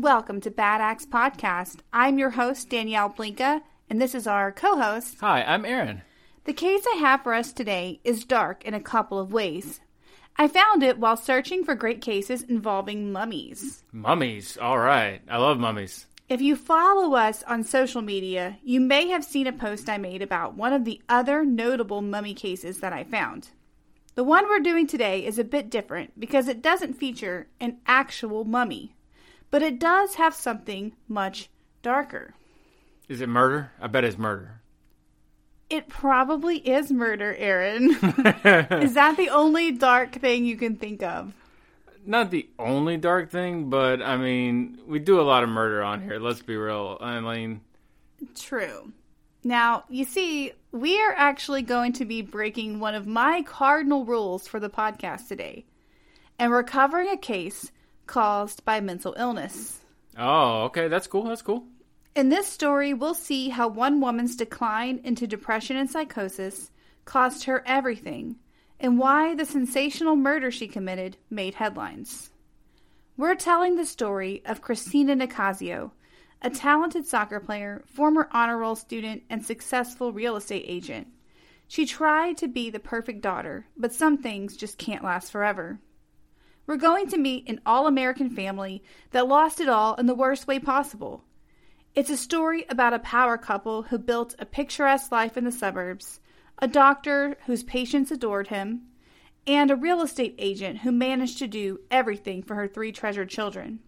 And welcome to Bad Axe Podcast. I'm your host, Danielle Blinka, and this is our co host. Hi, I'm Aaron. The case I have for us today is dark in a couple of ways. I found it while searching for great cases involving mummies. Mummies. All right. I love mummies. If you follow us on social media, you may have seen a post I made about one of the other notable mummy cases that I found. The one we're doing today is a bit different because it doesn't feature an actual mummy, but it does have something much darker. Is it murder? I bet it's murder. It probably is murder, Aaron. is that the only dark thing you can think of? Not the only dark thing, but I mean, we do a lot of murder on here. Let's be real. I mean, True. Now, you see, we are actually going to be breaking one of my cardinal rules for the podcast today, and we're covering a case caused by mental illness. oh, okay. That's cool. That's cool. In this story, we'll see how one woman's decline into depression and psychosis cost her everything, and why the sensational murder she committed made headlines. We're telling the story of Christina Nicassio, a talented soccer player, former honor roll student, and successful real estate agent. She tried to be the perfect daughter, but some things just can't last forever. We're going to meet an all American family that lost it all in the worst way possible. It's a story about a power couple who built a picturesque life in the suburbs, a doctor whose patients adored him, and a real estate agent who managed to do everything for her three treasured children.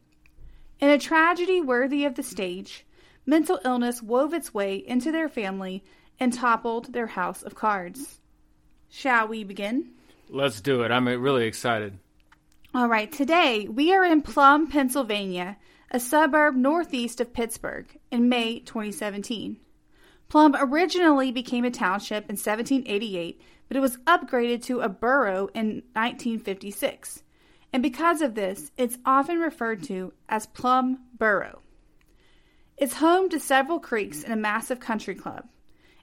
In a tragedy worthy of the stage, mental illness wove its way into their family and toppled their house of cards. Shall we begin? Let's do it. I'm really excited. All right, today we are in Plum, Pennsylvania, a suburb northeast of Pittsburgh, in May 2017. Plum originally became a township in 1788, but it was upgraded to a borough in 1956. And because of this, it's often referred to as Plum Borough. It's home to several creeks and a massive country club,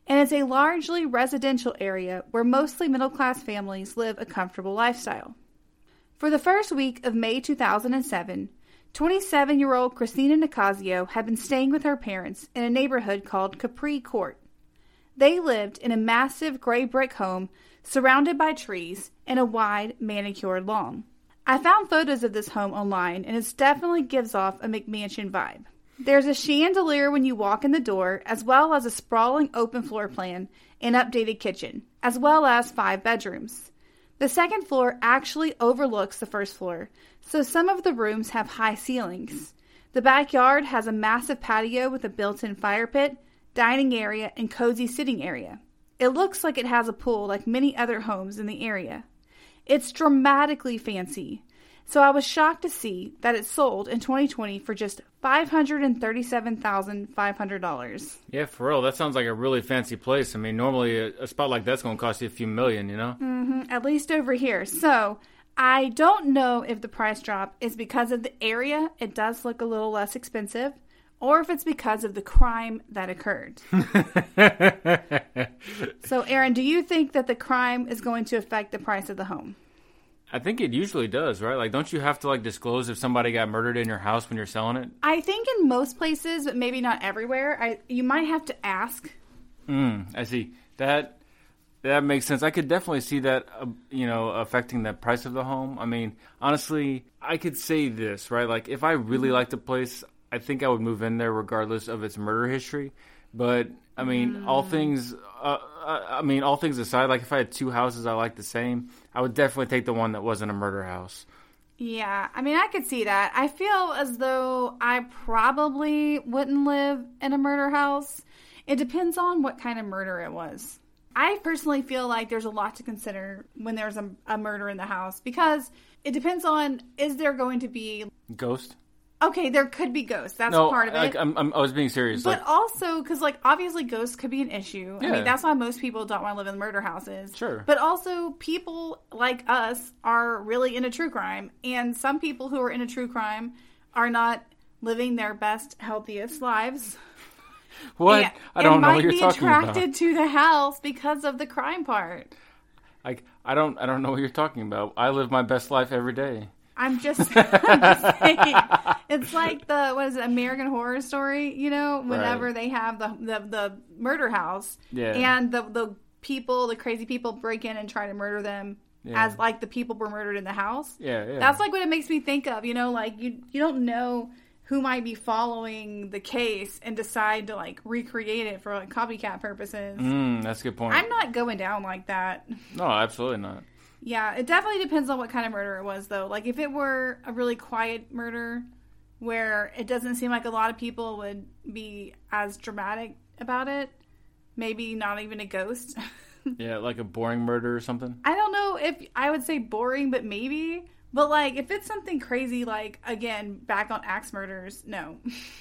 and it's a largely residential area where mostly middle class families live a comfortable lifestyle. For the first week of May 2007, 27 year old Christina Nicassio had been staying with her parents in a neighborhood called Capri Court. They lived in a massive gray brick home surrounded by trees and a wide manicured lawn. I found photos of this home online and it definitely gives off a McMansion vibe. There's a chandelier when you walk in the door, as well as a sprawling open floor plan and updated kitchen, as well as five bedrooms. The second floor actually overlooks the first floor, so some of the rooms have high ceilings. The backyard has a massive patio with a built in fire pit, dining area, and cozy sitting area. It looks like it has a pool like many other homes in the area. It's dramatically fancy, so I was shocked to see that it sold in 2020 for just $537,500. Yeah, for real. That sounds like a really fancy place. I mean, normally a, a spot like that's going to cost you a few million, you know? hmm at least over here. So I don't know if the price drop is because of the area, it does look a little less expensive, or if it's because of the crime that occurred. so, Aaron, do you think that the crime is going to affect the price of the home? I think it usually does, right? Like, don't you have to like disclose if somebody got murdered in your house when you're selling it? I think in most places, but maybe not everywhere. I you might have to ask. Mm, I see. That that makes sense. I could definitely see that, uh, you know, affecting the price of the home. I mean, honestly, I could say this, right? Like, if I really liked a place, I think I would move in there regardless of its murder history. But I mean, all things, uh, uh, I mean, all things aside, like if I had two houses I liked the same, I would definitely take the one that wasn't a murder house. Yeah, I mean, I could see that. I feel as though I probably wouldn't live in a murder house. It depends on what kind of murder it was. I personally feel like there's a lot to consider when there's a, a murder in the house because it depends on is there going to be Ghost? Okay, there could be ghosts. That's no, part of it. like I'm, I'm, I was being serious. but like, also, because like obviously ghosts could be an issue. Yeah. I mean, that's why most people don't want to live in murder houses. Sure. But also, people like us are really into true crime, and some people who are into true crime are not living their best, healthiest lives. what? And- I don't know what you're talking about. Might be attracted to the house because of the crime part. Like, I don't, I don't know what you're talking about. I live my best life every day. I'm just, I'm just saying, it's like the what is it, American Horror Story? You know, whenever Right. they have the, the the murder house, Yeah. and the the people, the crazy people, break in and try to murder them Yeah. as like the people were murdered in the house. Yeah, yeah. That's like what it makes me think of. You know, like you you don't know who might be following the case and decide to like recreate it for like copycat purposes. Mm, that's a good point. I'm not going down like that. no, absolutely not. Yeah, it definitely depends on what kind of murder it was, though. Like, if it were a really quiet murder where it doesn't seem like a lot of people would be as dramatic about it, maybe not even a ghost. Yeah, like a boring murder or something. I don't know if I would say boring, but maybe. But, like, if it's something crazy, like, again, back on axe murders, no.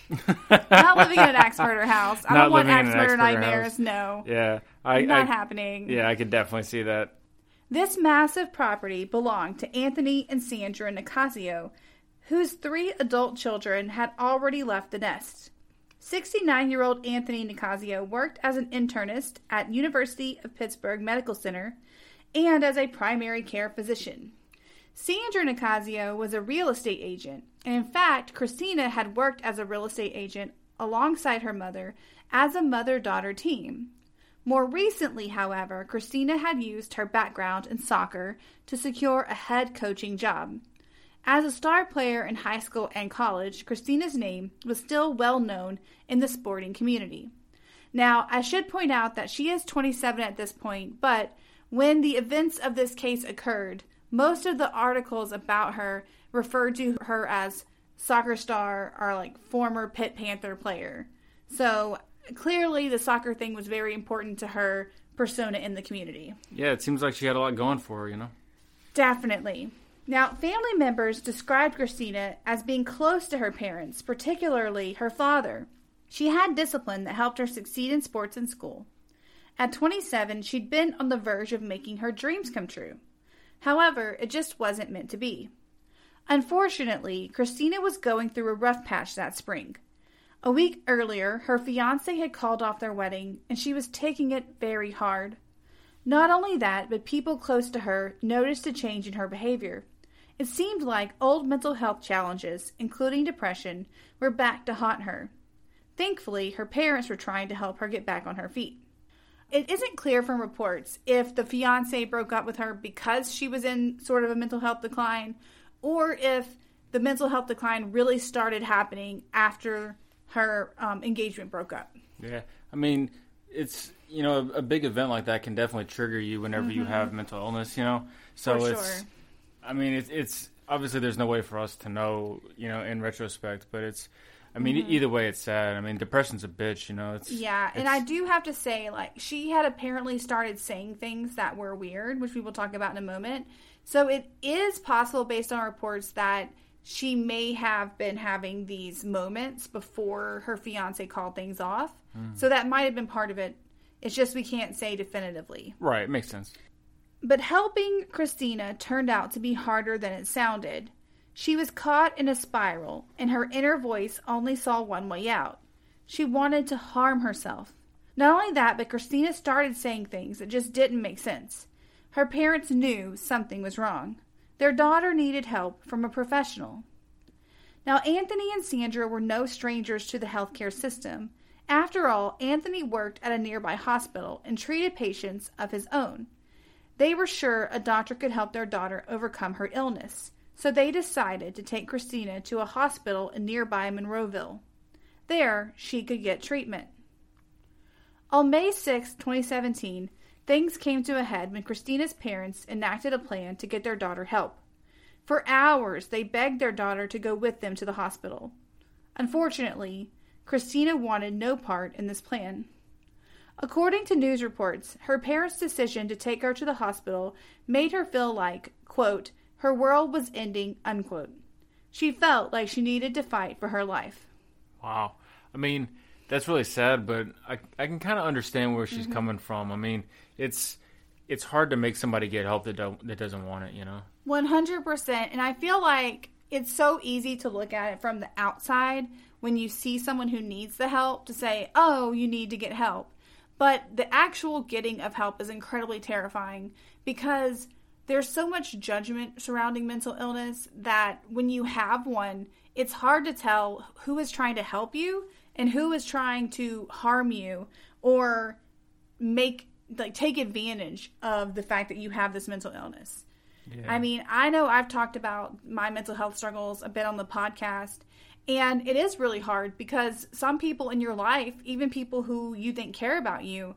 not living in an axe murder house. I Not don't want axe an axe murder murder nightmares, house. no. Yeah, I, not I happening. yeah, I could definitely see that. This massive property belonged to Anthony and Sandra Nicassio, whose three adult children had already left the nest. 69 year old Anthony Nicassio worked as an internist at University of Pittsburgh Medical Center and as a primary care physician. Sandra Nicassio was a real estate agent, and in fact, Christina had worked as a real estate agent alongside her mother as a mother daughter team. More recently, however, Christina had used her background in soccer to secure a head coaching job. As a star player in high school and college, Christina's name was still well known in the sporting community. Now, I should point out that she is 27 at this point, but when the events of this case occurred, most of the articles about her referred to her as soccer star or like former Pitt Panther player. So clearly, the soccer thing was very important to her persona in the community. Yeah, it seems like she had a lot going for her, you know. Definitely. Now, family members described Christina as being close to her parents, particularly her father. She had discipline that helped her succeed in sports and school. At 27, she'd been on the verge of making her dreams come true. However, it just wasn't meant to be. Unfortunately, Christina was going through a rough patch that spring. A week earlier, her fiance had called off their wedding, and she was taking it very hard. Not only that, but people close to her noticed a change in her behavior. It seemed like old mental health challenges, including depression, were back to haunt her. Thankfully, her parents were trying to help her get back on her feet. It isn't clear from reports if the fiance broke up with her because she was in sort of a mental health decline or if the mental health decline really started happening after her um, engagement broke up. Yeah, I mean, it's you know a, a big event like that can definitely trigger you whenever you have mental illness, you know. So Mm-hmm. For it's, sure. I mean, it's it's obviously there's no way for us to know, you know, in retrospect, but it's, I mean, e- either way, it's sad. I mean, depression's a bitch, you know. It's Mm-hmm. Yeah, and I do have to say, like, she had apparently started saying things that were weird, which we will talk about in a moment. So it is possible, based on reports, that she may have been having these moments before her fiance called things off. So that might have been part of it. It's just we can't say definitively. right. Makes sense. But helping Christina turned out to be harder than it sounded. She was caught in a spiral, and her inner voice only saw one way out. She wanted to harm herself. Not only that, but Christina started saying things that just didn't make sense. Her parents knew something was wrong. Their daughter needed help from a professional. Now, Anthony and Sandra were no strangers to the healthcare system. After all, Anthony worked at a nearby hospital and treated patients of his own. They were sure a doctor could help their daughter overcome her illness, so they decided to take Christina to a hospital in nearby Monroeville. There, she could get treatment. On May 6, 2017, things came to a head when Christina's parents enacted a plan to get their daughter help. For hours, they begged their daughter to go with them to the hospital. Unfortunately, Christina wanted no part in this plan. According to news reports, her parents' decision to take her to the hospital made her feel like, quote, her world was ending, unquote. She felt like she needed to fight for her life. Wow. I mean, that's really sad, but I I can kind of understand where Mm-hmm. she's coming from. I mean, it's it's hard to make somebody get help that don't that doesn't want it, you know. 100%. And I feel like it's so easy to look at it from the outside when you see someone who needs the help to say, oh, you need to get help. But the actual getting of help is incredibly terrifying because there's so much judgment surrounding mental illness that when you have one, it's hard to tell who is trying to help you and who is trying to harm you or make like take advantage of the fact that you have this mental illness. Yeah. I mean, I know I've talked about my mental health struggles a bit on the podcast, and it is really hard because some people in your life, even people who you think care about you,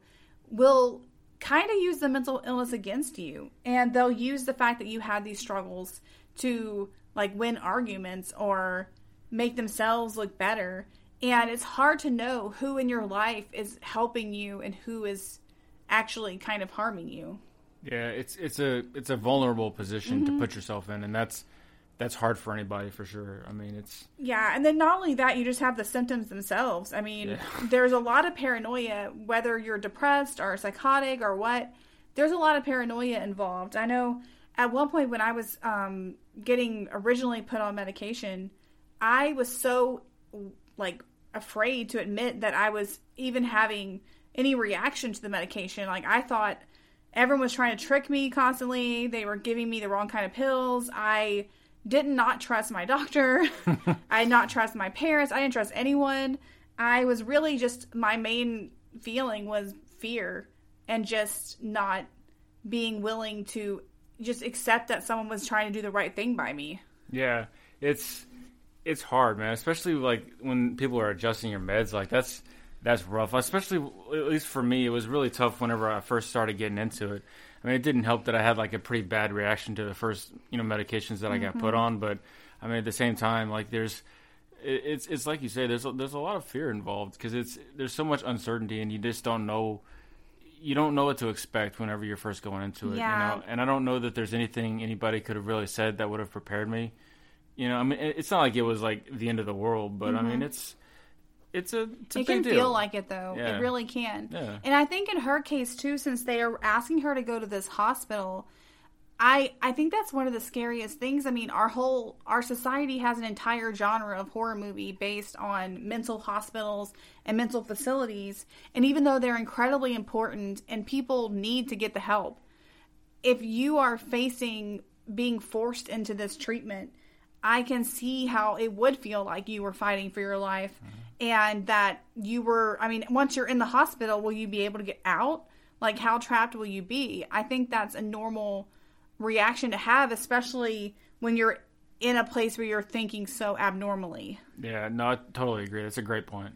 will kind of use the mental illness against you. And they'll use the fact that you had these struggles to like win arguments or make themselves look better. And it's hard to know who in your life is helping you and who is actually kind of harming you. Yeah, it's it's a it's a vulnerable position Mm-hmm. to put yourself in, and that's that's hard for anybody for sure. I mean, it's Yeah, and then not only that, you just have the symptoms themselves. I mean, Yeah. there's a lot of paranoia, whether you're depressed or psychotic or what. There's a lot of paranoia involved. I know at one point when I was um, getting originally put on medication, I was so like afraid to admit that I was even having any reaction to the medication. Like I thought everyone was trying to trick me constantly. They were giving me the wrong kind of pills. I did not trust my doctor. I did not trust my parents. I didn't trust anyone. I was really just my main feeling was fear and just not being willing to just accept that someone was trying to do the right thing by me. yeah, it's it's hard, man. Especially like when people are adjusting your meds, like that's that's rough. Especially at least for me, it was really tough whenever I first started getting into it. I mean, it didn't help that I had like a pretty bad reaction to the first you know medications that I got put mm-hmm. on, but I mean at the same time, like there's it- it's it's like you say, there's a, there's a lot of fear involved because it's there's so much uncertainty and you just don't know you don't know what to expect whenever you're first going into it. Yeah. You know, and I don't know that there's anything anybody could have really said that would have prepared me. You know, I mean, it's not like it was like the end of the world, but I mean, mm-hmm. it's it's a it's a it can deal. feel like it though. Yeah. It really can. Yeah. And I think in her case too, since they are asking her to go to this hospital, I I think that's one of the scariest things. I mean, our whole our society has an entire genre of horror movie based on mental hospitals and mental facilities, and even though they're incredibly important and people need to get the help, if you are facing being forced into this treatment, I can see how it would feel like you were fighting for your life mm-hmm. And that you were, I mean, once you're in the hospital, will you be able to get out? Like, how trapped will you be? I think that's a normal reaction to have, especially when you're in a place where you're thinking so abnormally. Yeah, no, I totally agree. That's a great point.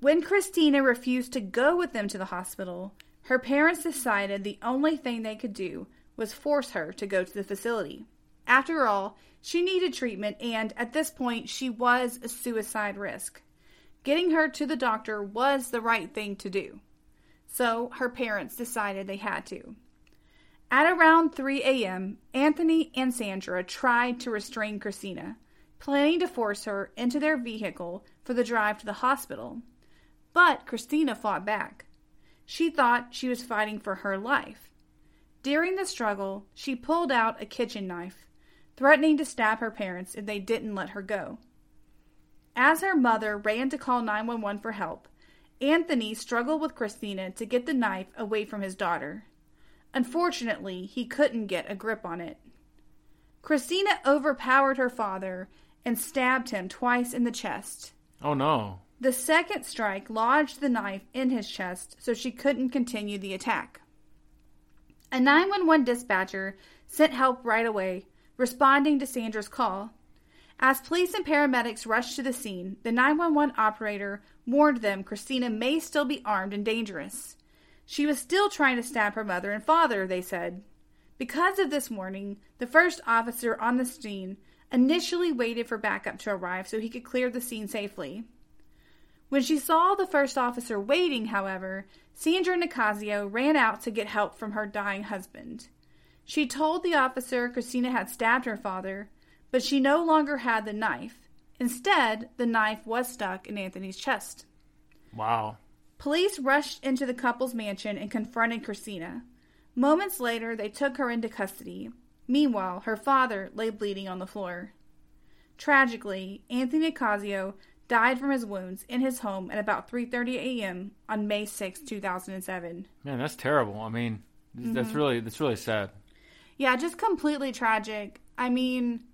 When Christina refused to go with them to the hospital, her parents decided the only thing they could do was force her to go to the facility. After all, she needed treatment, and at this point, she was a suicide risk. Getting her to the doctor was the right thing to do. So her parents decided they had to. At around 3 a.m., Anthony and Sandra tried to restrain Christina, planning to force her into their vehicle for the drive to the hospital. But Christina fought back. She thought she was fighting for her life. During the struggle, she pulled out a kitchen knife, threatening to stab her parents if they didn't let her go. As her mother ran to call 911 for help, Anthony struggled with Christina to get the knife away from his daughter. Unfortunately, he couldn't get a grip on it. Christina overpowered her father and stabbed him twice in the chest. Oh no. The second strike lodged the knife in his chest so she couldn't continue the attack. A 911 dispatcher sent help right away, responding to Sandra's call. As police and paramedics rushed to the scene, the 911 operator warned them Christina may still be armed and dangerous. She was still trying to stab her mother and father, they said. Because of this warning, the first officer on the scene initially waited for backup to arrive so he could clear the scene safely. When she saw the first officer waiting, however, Sandra Nicassio ran out to get help from her dying husband. She told the officer Christina had stabbed her father, but she no longer had the knife. Instead, the knife was stuck in Anthony's chest. Wow. Police rushed into the couple's mansion and confronted Christina. Moments later, they took her into custody. Meanwhile, her father lay bleeding on the floor. Tragically, Anthony Ocasio died from his wounds in his home at about 3:30 a.m. on May 6, 2007. Man, that's terrible. I mean, that's mm-hmm. really that's really sad. Yeah, just completely tragic. I mean,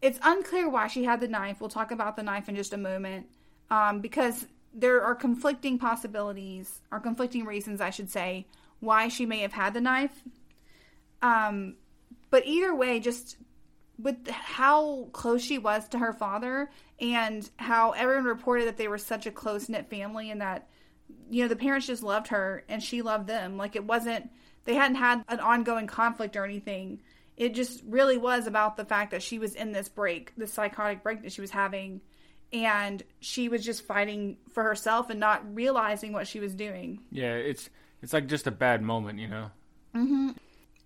it's unclear why she had the knife. We'll talk about the knife in just a moment. Um, because there are conflicting possibilities, or conflicting reasons, I should say, why she may have had the knife. Um, but either way, just with how close she was to her father and how everyone reported that they were such a close knit family and that, you know, the parents just loved her and she loved them. Like it wasn't, they hadn't had an ongoing conflict or anything. It just really was about the fact that she was in this break, this psychotic break that she was having and she was just fighting for herself and not realizing what she was doing. Yeah, it's it's like just a bad moment, you know. Mm-hmm.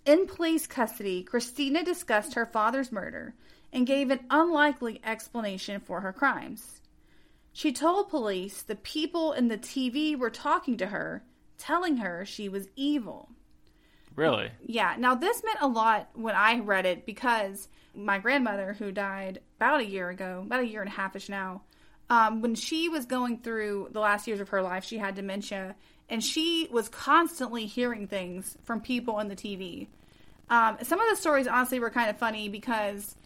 In police custody, Christina discussed her father's murder and gave an unlikely explanation for her crimes. She told police the people in the TV were talking to her, telling her she was evil. Really? Yeah. Now, this meant a lot when I read it because my grandmother, who died about a year ago, about a year and a half ish now, um, when she was going through the last years of her life, she had dementia, and she was constantly hearing things from people on the TV. Um, some of the stories, honestly, were kind of funny because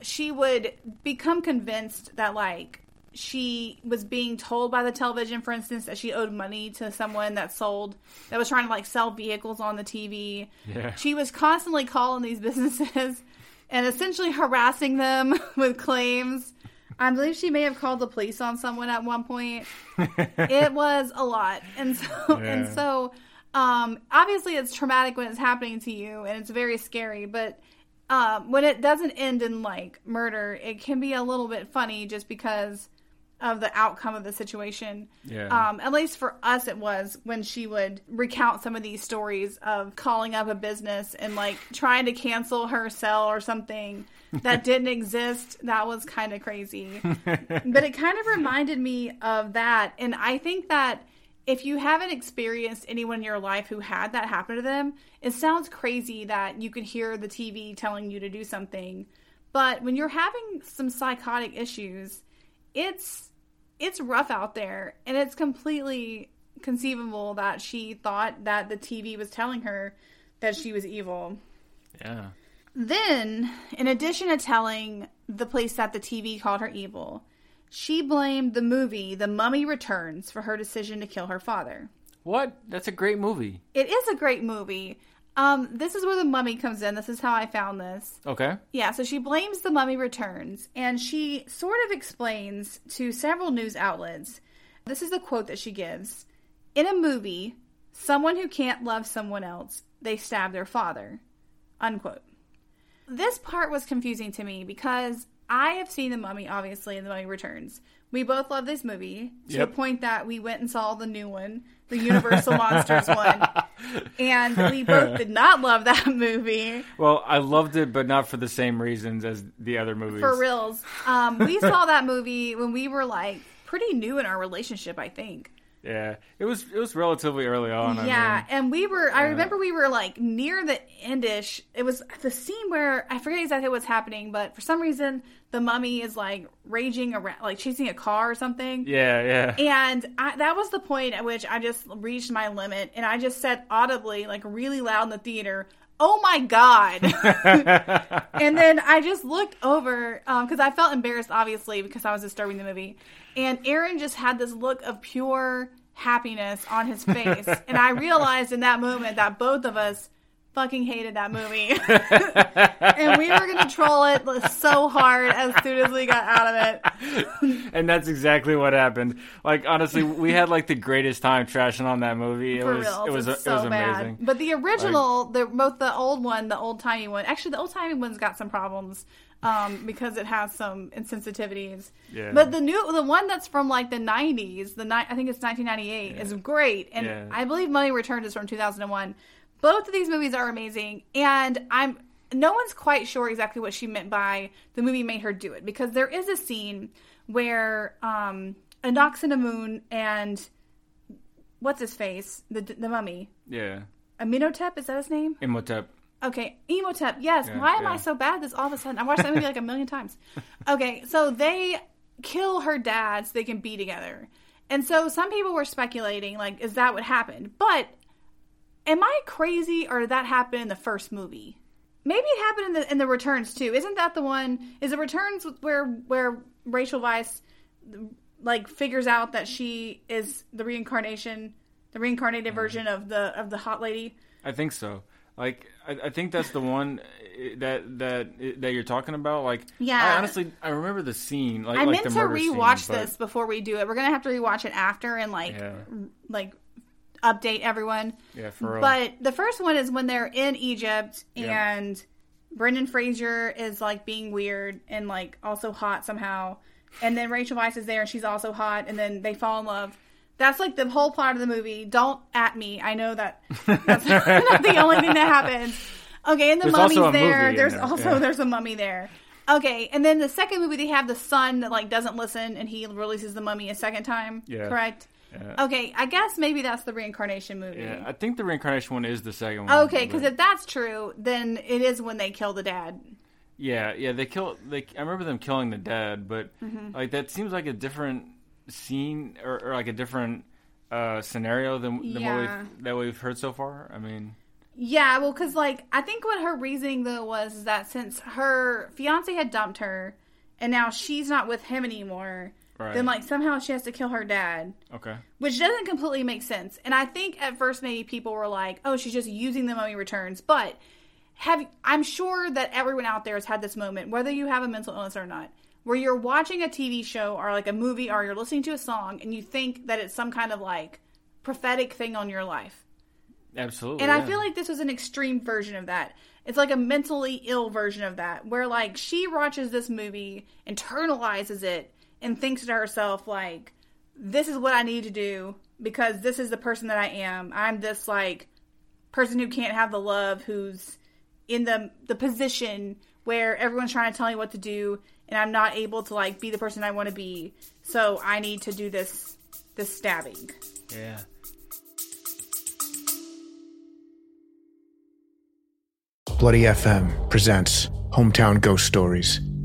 she would become convinced that, like, she was being told by the television, for instance, that she owed money to someone that sold, that was trying to, like, sell vehicles on the TV. Yeah. She was constantly calling these businesses and essentially harassing them with claims. I believe she may have called the police on someone at one point. it was a lot, and so yeah. and so, um, obviously it's traumatic when it's happening to you, and it's very scary. But um, when it doesn't end in like murder, it can be a little bit funny just because of the outcome of the situation. Yeah. Um, at least for us, it was when she would recount some of these stories of calling up a business and like trying to cancel her sale or something that didn't exist. That was kind of crazy. but it kind of reminded me of that. And I think that if you haven't experienced anyone in your life who had that happen to them, it sounds crazy that you could hear the TV telling you to do something. But when you're having some psychotic issues, it's it's rough out there, and it's completely conceivable that she thought that the TV was telling her that she was evil. Yeah. Then, in addition to telling the place that the TV called her evil, she blamed the movie The Mummy Returns for her decision to kill her father. What? That's a great movie. It is a great movie. Um, this is where the mummy comes in. This is how I found this. Okay. Yeah, so she blames the mummy returns, and she sort of explains to several news outlets. This is the quote that she gives In a movie, someone who can't love someone else, they stab their father. Unquote. This part was confusing to me because I have seen The Mummy, obviously, and The Mummy Returns. We both love this movie to yep. the point that we went and saw the new one, the Universal Monsters one. And we both did not love that movie. Well, I loved it, but not for the same reasons as the other movies. For reals. Um, we saw that movie when we were like pretty new in our relationship, I think. Yeah, it was it was relatively early on. Yeah, I mean, and we were. I remember we were like near the endish. It was the scene where I forget exactly what's happening, but for some reason the mummy is like raging around, like chasing a car or something. Yeah, yeah. And I, that was the point at which I just reached my limit, and I just said audibly, like really loud in the theater, oh my god. And then i just looked over because um, i felt embarrassed obviously because i was disturbing the movie. And aaron just had this look of pure happiness on his face. And i realized in that moment that both of us fucking hated that movie. and we were going to troll it so hard as soon as we got out of it. and that's exactly what happened. Like honestly, we had like the greatest time trashing on that movie. It For was real, it was so it was Bad. amazing. But the original, like, the both the old one, the old timey one. Actually, the old timey one's got some problems. Um, because it has some insensitivities. Yeah. But the new, the one that's from like the '90s, the ni- I think it's 1998, yeah. is great, and yeah. I believe Mummy Returns is from 2001. Both of these movies are amazing, and I'm no one's quite sure exactly what she meant by the movie made her do it because there is a scene where um Anck-su-namun and what's his face? The the mummy. Yeah. Amenhotep is that his name? Imhotep. Okay Imhotep yes. Yeah, why am yeah. I so bad this all of a sudden? I watched that movie like a million times. Okay so they kill her dad so they can be together. And so some people were speculating like is that what happened? But am I crazy or did that happen in the first movie? maybe it happened in the in the returns too. Isn't that the one? Is the returns where where Rachel Weisz like figures out that she is the reincarnation, the reincarnated version of the of the hot lady? I think so. Like I, I think that's the one eh, that that that you're talking about. Like Yeah. I honestly I remember the scene. Like I like meant the to murder scene, rewatch but- this before we do it. We're gonna have to rewatch it after and like Yeah. like update everyone. Yeah, for real. But the first one is when they're in Egypt Yeah. and Brendan Fraser is like being weird and like also hot somehow. And then Rachel Weisz is there and she's also hot and then they fall in love. That's like the whole plot of the movie. Don't at me. I know that that's not the only thing that happens. Okay, and the There's mummy's there. There's there, also yeah. there's a mummy there. Okay, and then the second movie they have the son that like doesn't listen and he releases the mummy a second time. Yeah. Correct? Yeah. Okay, I guess maybe that's the reincarnation movie. Yeah, I think the reincarnation one is the second one. Okay, because if that's true, then it is when they kill the dad. yeah, yeah, they kill. They I remember them killing the dad, but Mm-hmm. like that seems like a different scene or, or like a different uh, scenario than, than Yeah. what we've, that we've heard so far. I mean, Yeah, well, because like I think what her reasoning though was is that since her fiance had dumped her, and now she's not with him anymore, Right. then like somehow she has to kill her dad, okay, which doesn't completely make sense. And I think at first maybe people were like, "Oh, she's just using the mummy returns," but have I'm sure that everyone out there has had this moment, whether you have a mental illness or not, where you're watching a TV show or like a movie or you're listening to a song and you think that it's some kind of like prophetic thing on your life. absolutely. And I feel like this was an extreme version of that. It's like a mentally ill version of that, where like she watches this movie, internalizes it, and thinks to herself like, "This is what I need to do because this is the person that I am. I'm this like person who can't have the love, who's in the the position where everyone's trying to tell me what to do, and I'm not able to like be the person I want to be. So I need to do this this stabbing." yeah. Bloody FM presents Hometown Ghost Stories,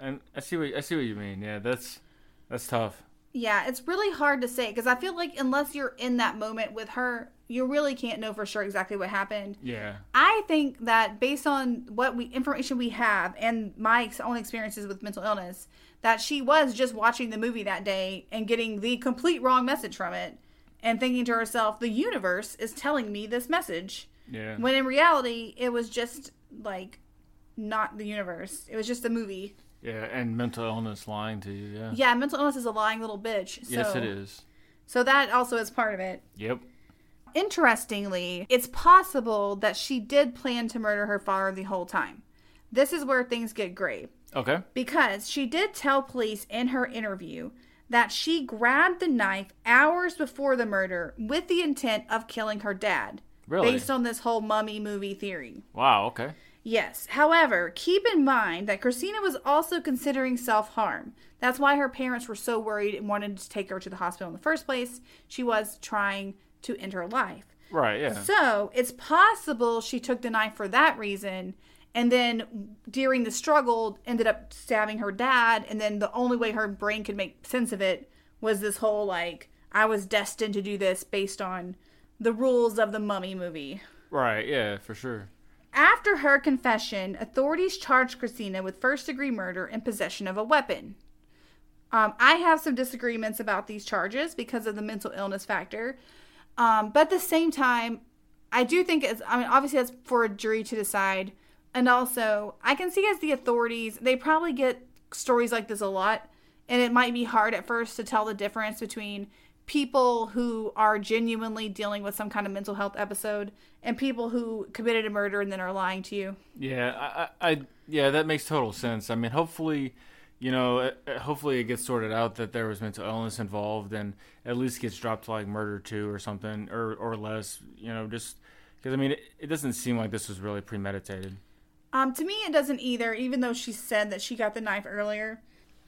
And I see what I see what you mean. Yeah, that's that's tough. Yeah, it's really hard to say because I feel like unless you're in that moment with her, you really can't know for sure exactly what happened. Yeah, I think that based on what we information we have and my own experiences with mental illness, that she was just watching the movie that day and getting the complete wrong message from it, and thinking to herself, "The universe is telling me this message," yeah. when in reality it was just like not the universe. It was just a movie. Yeah, and mental illness lying to you. Yeah. Yeah, mental illness is a lying little bitch. So, Yes, it is. So that also is part of it. Yep. Interestingly, it's possible that she did plan to murder her father the whole time. This is where things get gray Okay. because she did tell police in her interview that she grabbed the knife hours before the murder with the intent of killing her dad. Really? Based on this whole mummy movie theory. Wow. Okay. Yes. However, keep in mind that Christina was also considering self harm. That's why her parents were so worried and wanted to take her to the hospital in the first place. She was trying to end her life. Right. Yeah. So it's possible she took the knife for that reason. And then during the struggle, ended up stabbing her dad. And then the only way her brain could make sense of it was this whole like, I was destined to do this based on the rules of the mummy movie. Right. Yeah. For sure. After her confession, authorities charged Christina with first degree murder and possession of a weapon. Um, I have some disagreements about these charges because of the mental illness factor. Um, but at the same time, I do think it's, I mean, obviously that's for a jury to decide. And also, I can see as the authorities, they probably get stories like this a lot. And it might be hard at first to tell the difference between people who are genuinely dealing with some kind of mental health episode and people who committed a murder and then are lying to you. Yeah. I, I. Yeah. That makes total sense. I mean, hopefully, you know, uh, uh, hopefully it gets sorted out that there was mental illness involved, and at least gets dropped to like murder two or something, or or less. You know, just Because I mean, it, it doesn't seem like this was really premeditated. Um, to me, it doesn't either, even though she said that she got the knife earlier.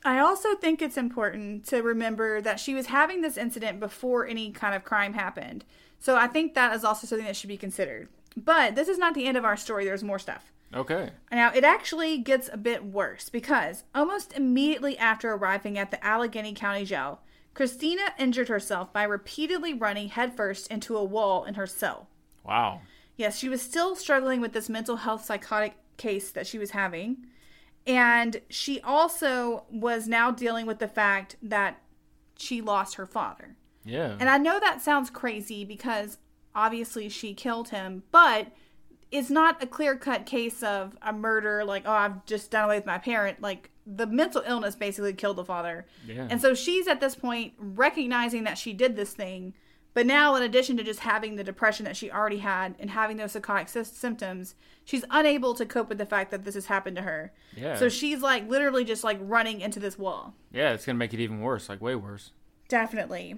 I also think it's important to remember that she was having this incident before any kind of crime happened. So I think that is also something that should be considered. But this is not the end of our story, there's more stuff. Okay. Now, it actually gets a bit worse because almost immediately after arriving at the Allegheny County Jail, Christina injured herself by repeatedly running headfirst into a wall in her cell. Wow. Yes, she was still struggling with this mental health psychotic case that she was having. And she also was now dealing with the fact that she lost her father. Yeah. And I know that sounds crazy because obviously she killed him, but it's not a clear cut case of a murder, like, oh, I've just done away with my parent. Like, the mental illness basically killed the father. Yeah. And so she's at this point recognizing that she did this thing, but now, in addition to just having the depression that she already had and having those psychotic sy- symptoms, she's unable to cope with the fact that this has happened to her. Yeah. So she's like literally just like running into this wall. yeah, it's gonna make it even worse, like way worse. Definitely.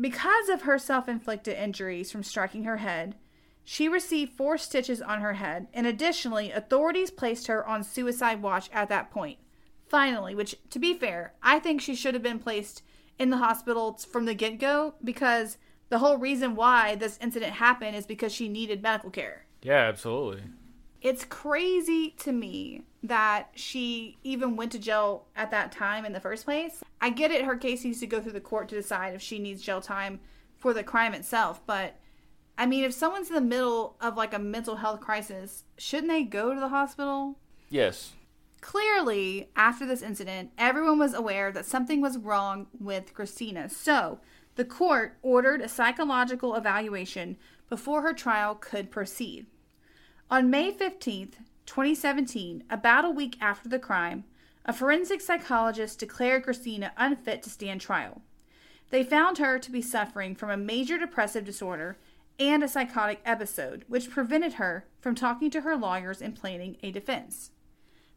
Because of her self inflicted injuries from striking her head, she received four stitches on her head, and additionally, authorities placed her on suicide watch at that point. Finally, which, to be fair, I think she should have been placed in the hospital from the get go because the whole reason why this incident happened is because she needed medical care. Yeah, absolutely. It's crazy to me that she even went to jail at that time in the first place. I get it, her case needs to go through the court to decide if she needs jail time for the crime itself, but I mean, if someone's in the middle of like a mental health crisis, shouldn't they go to the hospital? Yes. Clearly, after this incident, everyone was aware that something was wrong with Christina. So, the court ordered a psychological evaluation before her trial could proceed. On May 15th, 2017, about a week after the crime, a forensic psychologist declared Christina unfit to stand trial. They found her to be suffering from a major depressive disorder and a psychotic episode, which prevented her from talking to her lawyers and planning a defense.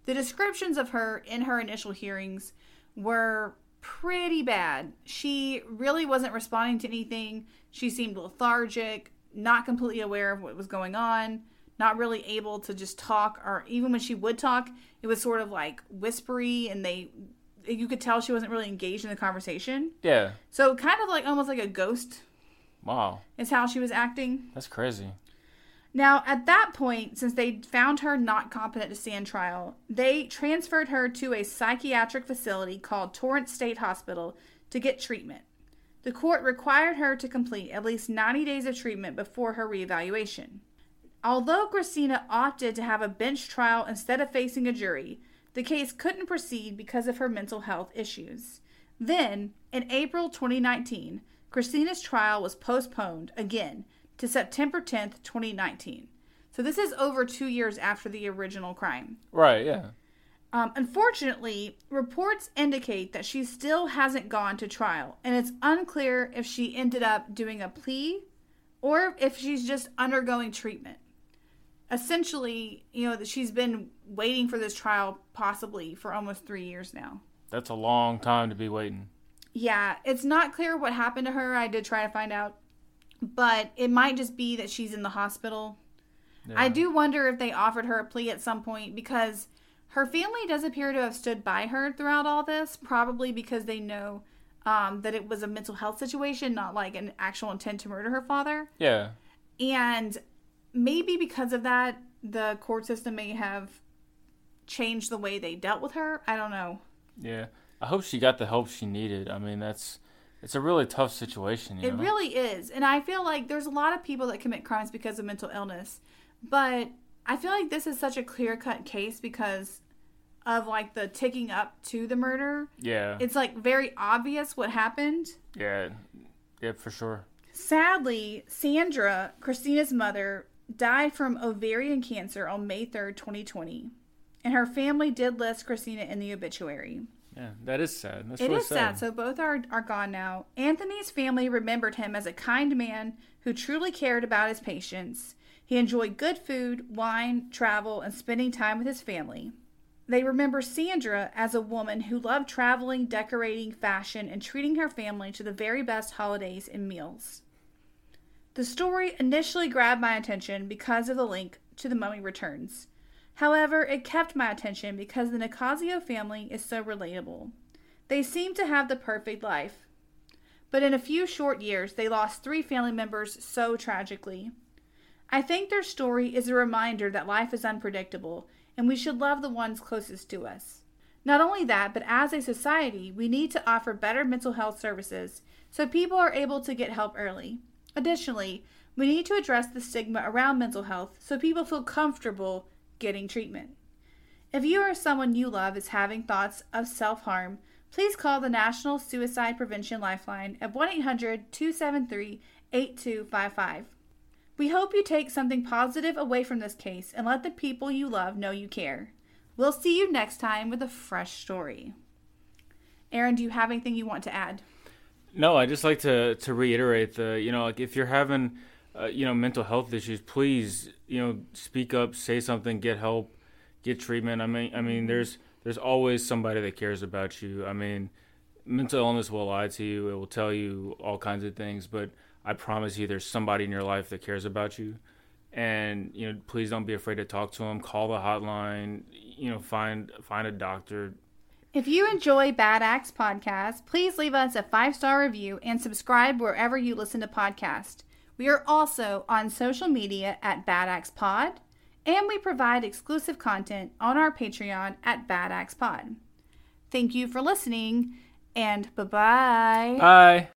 The descriptions of her in her initial hearings were pretty bad. She really wasn't responding to anything. She seemed lethargic, not completely aware of what was going on, not really able to just talk or even when she would talk, it was sort of like whispery and they you could tell she wasn't really engaged in the conversation. Yeah. So kind of like almost like a ghost Wow. is how she was acting. That's crazy. Now, at that point, since they found her not competent to stand trial, they transferred her to a psychiatric facility called Torrance State Hospital to get treatment. The court required her to complete at least 90 days of treatment before her reevaluation. Although Christina opted to have a bench trial instead of facing a jury, the case couldn't proceed because of her mental health issues. Then, in April 2019, Christina's trial was postponed again to September 10th, 2019. So this is over two years after the original crime. Right. Yeah. Um, unfortunately, reports indicate that she still hasn't gone to trial, and it's unclear if she ended up doing a plea or if she's just undergoing treatment. Essentially, you know, that she's been waiting for this trial possibly for almost three years now. That's a long time to be waiting. Yeah, it's not clear what happened to her. I did try to find out, but it might just be that she's in the hospital. Yeah. I do wonder if they offered her a plea at some point because her family does appear to have stood by her throughout all this, probably because they know um, that it was a mental health situation, not like an actual intent to murder her father. Yeah. And maybe because of that, the court system may have changed the way they dealt with her. I don't know. Yeah. I hope she got the help she needed. I mean, that's it's a really tough situation. You It know? really is. And I feel like there's a lot of people that commit crimes because of mental illness. But I feel like this is such a clear cut case because of like the ticking up to the murder. Yeah. It's like very obvious what happened. yeah. Yeah, for sure. Sadly, Sandra, Christina's mother, died from ovarian cancer on May 3rd, 2020. And her family did list Christina in the obituary. Yeah, that is sad. That's It really is sad. So both are are gone now. Anthony's family remembered him as a kind man who truly cared about his patients. He enjoyed good food, wine, travel, and spending time with his family. They remember Sandra as a woman who loved traveling, decorating, fashion, and treating her family to the very best holidays and meals. The story initially grabbed my attention because of the link to the Mummy Returns. However, it kept my attention because the Nicassio family is so relatable. They seem to have the perfect life. But in a few short years, they lost three family members so tragically. I think their story is a reminder that life is unpredictable and we should love the ones closest to us. Not only that, but as a society, we need to offer better mental health services so people are able to get help early. Additionally, we need to address the stigma around mental health so people feel comfortable getting treatment. If you or someone you love is having thoughts of self harm, please call the National Suicide Prevention Lifeline at 1 800 273 8255. We hope you take something positive away from this case and let the people you love know you care. We'll see you next time with a fresh story. Aaron, do you have anything you want to add? No, I just like to to reiterate the you know like if you're having uh, you know mental health issues, please you know speak up, say something, get help, get treatment. I mean, I mean, there's there's always somebody that cares about you. I mean, mental illness will lie to you. It will tell you all kinds of things, but I promise you, there's somebody in your life that cares about you. And you know, please don't be afraid to talk to them. Call the hotline. You know, find find a doctor. If you enjoy Bad Axe podcast, please leave us a five star review and subscribe wherever you listen to podcasts. We are also on social media at Bad Axe Pod, and we provide exclusive content on our Patreon at Bad Axe Pod. Thank you for listening, and bye-bye. Bye.